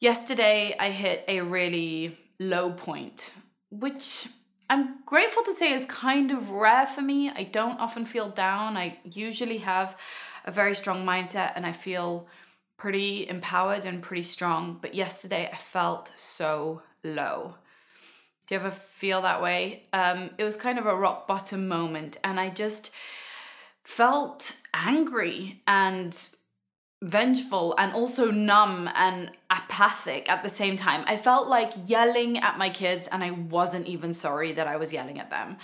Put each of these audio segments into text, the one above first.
Yesterday, I hit a really low point, which I'm grateful to say is kind of rare for me. I don't often feel down. I usually have a very strong mindset and I feel pretty empowered and pretty strong. But yesterday, I felt so low. Do you ever feel that way? Um, it was kind of a rock bottom moment, and I just felt angry and vengeful and also numb and apathic at the same time. I felt like yelling at my kids and I wasn't even sorry that I was yelling at them.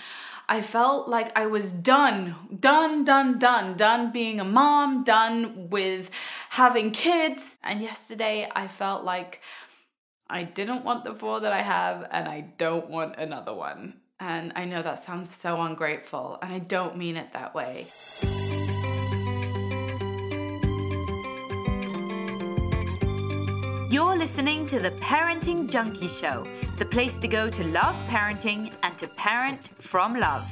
I felt like I was done, done, done, done, done being a mom, done with having kids. And yesterday I felt like I didn't want the four that I have and I don't want another one. And I know that sounds so ungrateful and I don't mean it that way. You're listening to the Parenting Junkie Show, the place to go to love parenting and to parent from love.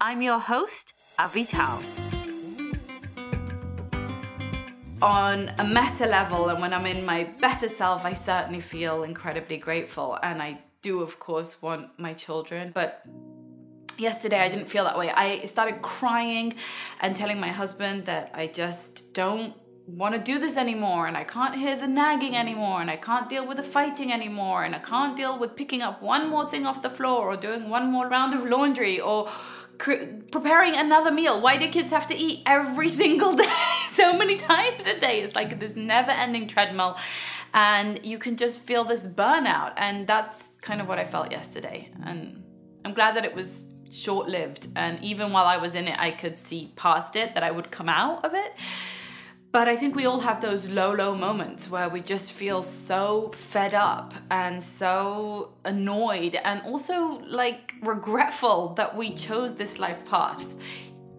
I'm your host, Avital. On a meta level, and when I'm in my better self, I certainly feel incredibly grateful. And I do, of course, want my children, but yesterday I didn't feel that way. I started crying and telling my husband that I just don't want to do this anymore and I can't hear the nagging anymore and I can't deal with the fighting anymore and I can't deal with picking up one more thing off the floor or doing one more round of laundry or cr- preparing another meal. Why do kids have to eat every single day so many times a day? It's like this never ending treadmill and you can just feel this burnout and that's kind of what I felt yesterday and I'm glad that it was short lived and even while I was in it I could see past it that I would come out of it but I think we all have those low, low moments where we just feel so fed up and so annoyed and also like regretful that we chose this life path.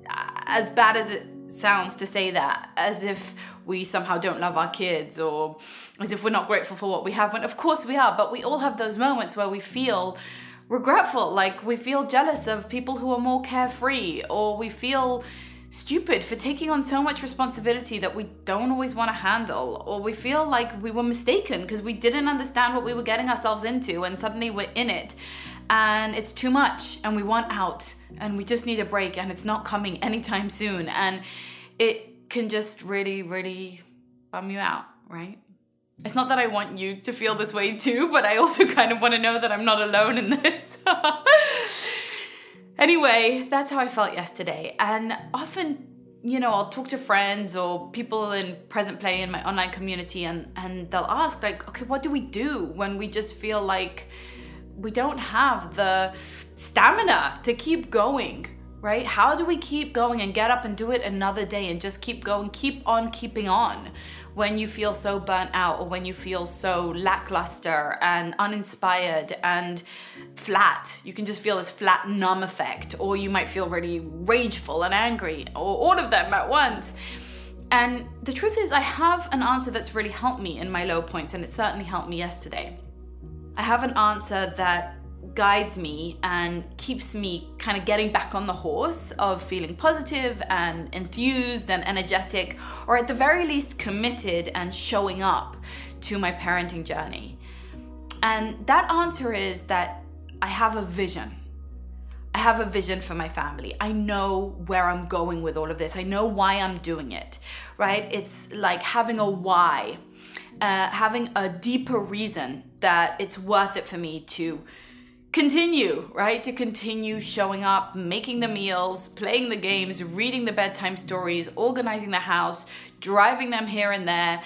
As bad as it sounds to say that, as if we somehow don't love our kids or as if we're not grateful for what we have. When of course we are, but we all have those moments where we feel regretful, like we feel jealous of people who are more carefree, or we feel stupid for taking on so much responsibility that we don't always want to handle, or we feel like we were mistaken because we didn't understand what we were getting ourselves into, and suddenly we're in it and it's too much and we want out and we just need a break and it's not coming anytime soon and it can just really really bum you out right? It's not that i want you to feel this way too but i also kind of want to know that i'm not alone in this Anyway, that's how I felt yesterday. And often, you know, I'll talk to friends or people in present play in my online community and and they'll ask like, "Okay, what do we do when we just feel like we don't have the stamina to keep going?" Right? How do we keep going and get up and do it another day and just keep going, keep on keeping on? When you feel so burnt out or when you feel so lackluster and uninspired and flat. You can just feel this flat, numb effect, or you might feel really rageful and angry, or all of them at once. And the truth is, I have an answer that's really helped me in my low points, and it certainly helped me yesterday. I have an answer that guides me and keeps me kind of getting back on the horse of feeling positive and enthused and energetic, or at the very least committed and showing up to my parenting journey. And that answer is that I have a vision. I have a vision for my family. I know where I'm going with all of this. I know why I'm doing it, right? It's like having a why, uh, having a deeper reason that it's worth it for me to continue, right? To continue showing up, making the meals, playing the games, reading the bedtime stories, organizing the house, driving them here and there,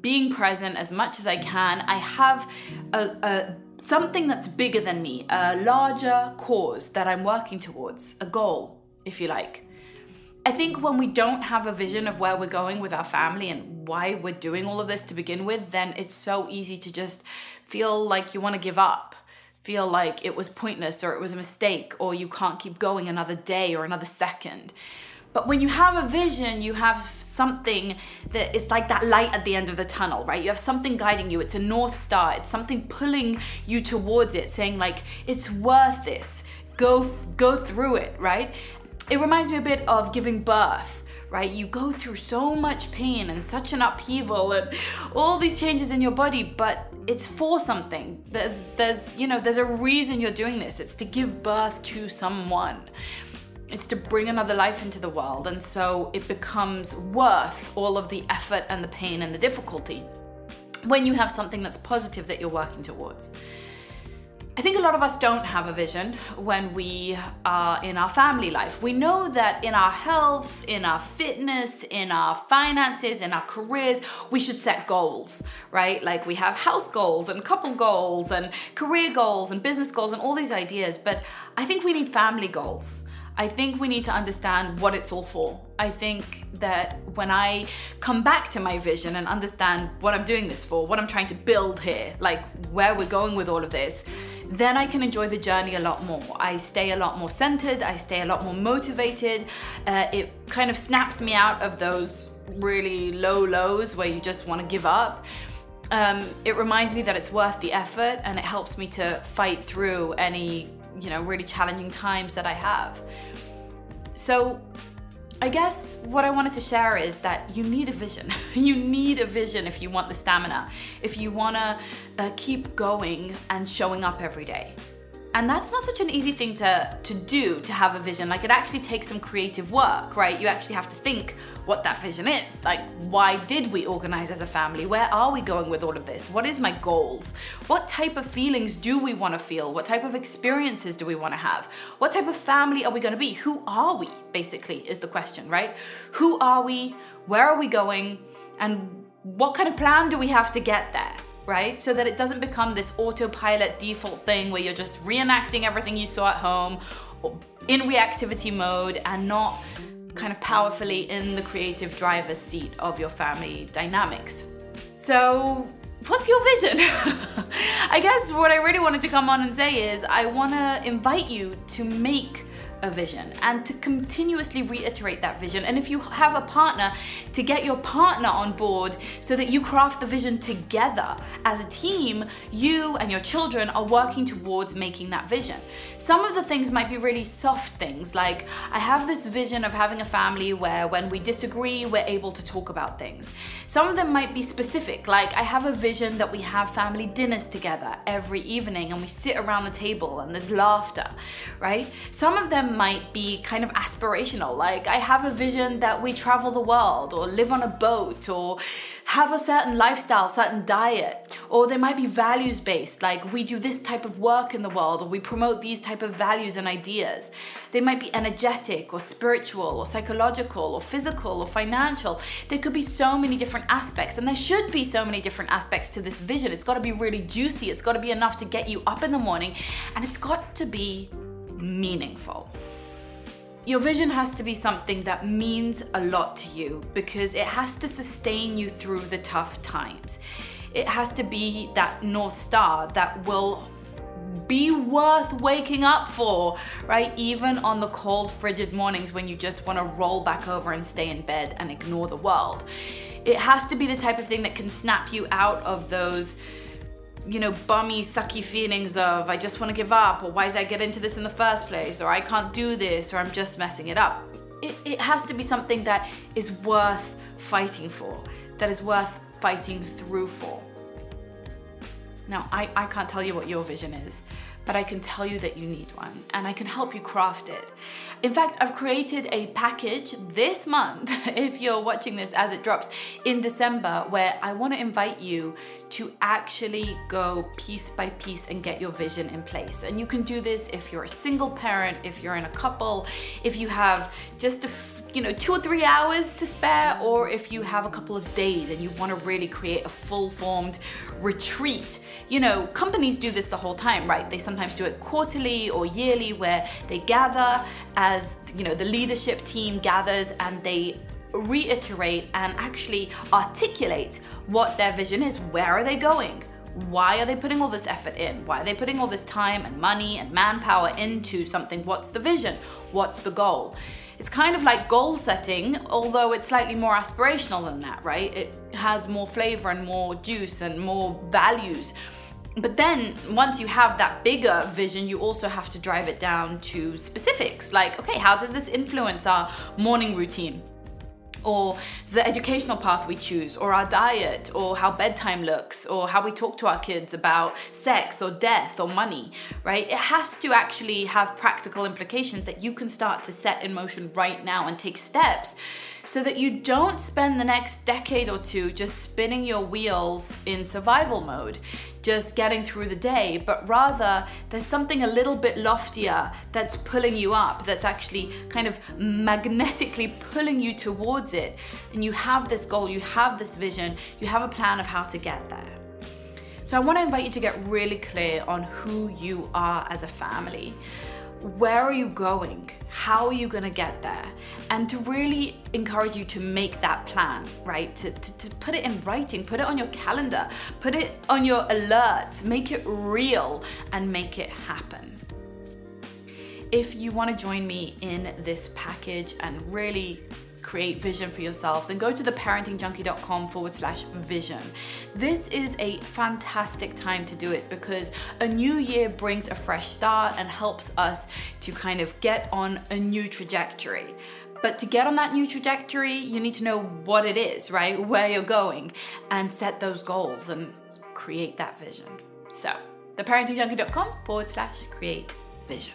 being present as much as I can. I have a, a something that's bigger than me, a larger cause that I'm working towards, a goal, if you like. I think when we don't have a vision of where we're going with our family and why we're doing all of this to begin with, then it's so easy to just feel like you want to give up feel like it was pointless or it was a mistake or you can't keep going another day or another second. But when you have a vision, you have something that it's like that light at the end of the tunnel, right? You have something guiding you. It's a north star. It's something pulling you towards it, saying like it's worth this. Go go through it, right? It reminds me a bit of giving birth right? You go through so much pain and such an upheaval and all these changes in your body, but it's for something. There's there's you know, there's a reason you're doing this. It's to give birth to someone. It's to bring another life into the world, and so it becomes worth all of the effort and the pain and the difficulty when you have something that's positive that you're working towards. I think a lot of us don't have a vision when we are in our family life. We know that in our health, in our fitness, in our finances, in our careers, we should set goals, right? Like we have house goals and couple goals and career goals and business goals and all these ideas. But I think we need family goals. I think we need to understand what it's all for. I think that when I come back to my vision and understand what I'm doing this for, what I'm trying to build here, like where we're going with all of this, then I can enjoy the journey a lot more. I stay a lot more centered, I stay a lot more motivated. Uh, it kind of snaps me out of those really low lows where you just want to give up. Um, it reminds me that it's worth the effort and it helps me to fight through any you know really challenging times that I have. So I guess what I wanted to share is that you need a vision. you need a vision if you want the stamina, if you want to uh, keep going and showing up every day. And that's not such an easy thing to, to do, to have a vision. Like, it actually takes some creative work, right? You actually have to think what that vision is. Like, why did we organize as a family? Where are we going with all of this? What is my goals? What type of feelings do we want to feel? What type of experiences do we want to have? What type of family are we going to be? Who are we, basically, is the question, right? Who are we? Where are we going? And what kind of plan do we have to get there? Right? So that it doesn't become this autopilot default thing where you're just reenacting everything you saw at home in reactivity mode and not kind of powerfully in the creative driver's seat of your family dynamics. So, what's your vision? I guess what I really wanted to come on and say is I want to invite you to make a vision and to continuously reiterate that vision. And if you have a partner, to get your partner on board so that you craft the vision together. As a team, you and your children are working towards making that vision. Some of the things might be really soft things, like I have this vision of having a family where when we disagree, we're able to talk about things. Some of them might be specific, like I have a vision that we have family dinners together every evening and we sit around the table and there's laughter, right? Some of them might be kind of aspirational. Like, I have a vision that we travel the world or live on a boat or have a certain lifestyle, certain diet, or they might be values based, like we do this type of work in the world, or we promote these type of values and ideas. They might be energetic, or spiritual, or psychological, or physical, or financial. There could be so many different aspects, and there should be so many different aspects to this vision. It's got to be really juicy, it's got to be enough to get you up in the morning, and it's got to be meaningful. Your vision has to be something that means a lot to you because it has to sustain you through the tough times. It has to be that North Star that will be worth waking up for, right? Even on the cold, frigid mornings when you just want to roll back over and stay in bed and ignore the world. It has to be the type of thing that can snap you out of those you know, bummy, sucky feelings of I just want to give up, or why did I get into this in the first place, or I can't do this, or I'm just messing it up. It, it has to be something that is worth fighting for, that is worth fighting through for. Now, I, I can't tell you what your vision is, but I can tell you that you need one and I can help you craft it. In fact, I've created a package this month, if you're watching this as it drops in December, where I want to invite you to actually go piece by piece and get your vision in place. And you can do this if you're a single parent, if you're in a couple, if you have just a you know, two or three hours to spare, or if you have a couple of days and you want to really create a full formed retreat. You know, companies do this the whole time, right? They sometimes do it quarterly or yearly where they gather as, you know, the leadership team gathers and they reiterate and actually articulate what their vision is. Where are they going? Why are they putting all this effort in? Why are they putting all this time and money and manpower into something? What's the vision? What's the goal? It's kind of like goal setting, although it's slightly more aspirational than that, right? It has more flavor and more juice and more values. But then once you have that bigger vision, you also have to drive it down to specifics like, okay, how does this influence our morning routine? Or the educational path we choose, or our diet, or how bedtime looks, or how we talk to our kids about sex or death or money, right? It has to actually have practical implications that you can start to set in motion right now and take steps so that you don't spend the next decade or two just spinning your wheels in survival mode, just getting through the day, but rather there's something a little bit loftier that's pulling you up, that's actually kind of magnetically pulling you towards it. And you have this goal, you have this vision, you have a plan of how to get there. So I want to invite you to get really clear on who you are as a family where are you going? How are you to get there? And to really encourage you to make that plan, right? To, to, to, put it in writing, put it on your calendar, put it on your alerts, make it real and make it happen. If you want to join me in this package and really create vision for yourself, then go to theparentingjunkie.com forward slash vision. This is a fantastic time to do it because a new year brings a fresh start and helps us to kind of get on a new trajectory. But to get on that new trajectory, you need to know what it is, right? Where you're going and set those goals and create that vision. So, theparentingjunkie.com forward slash create vision.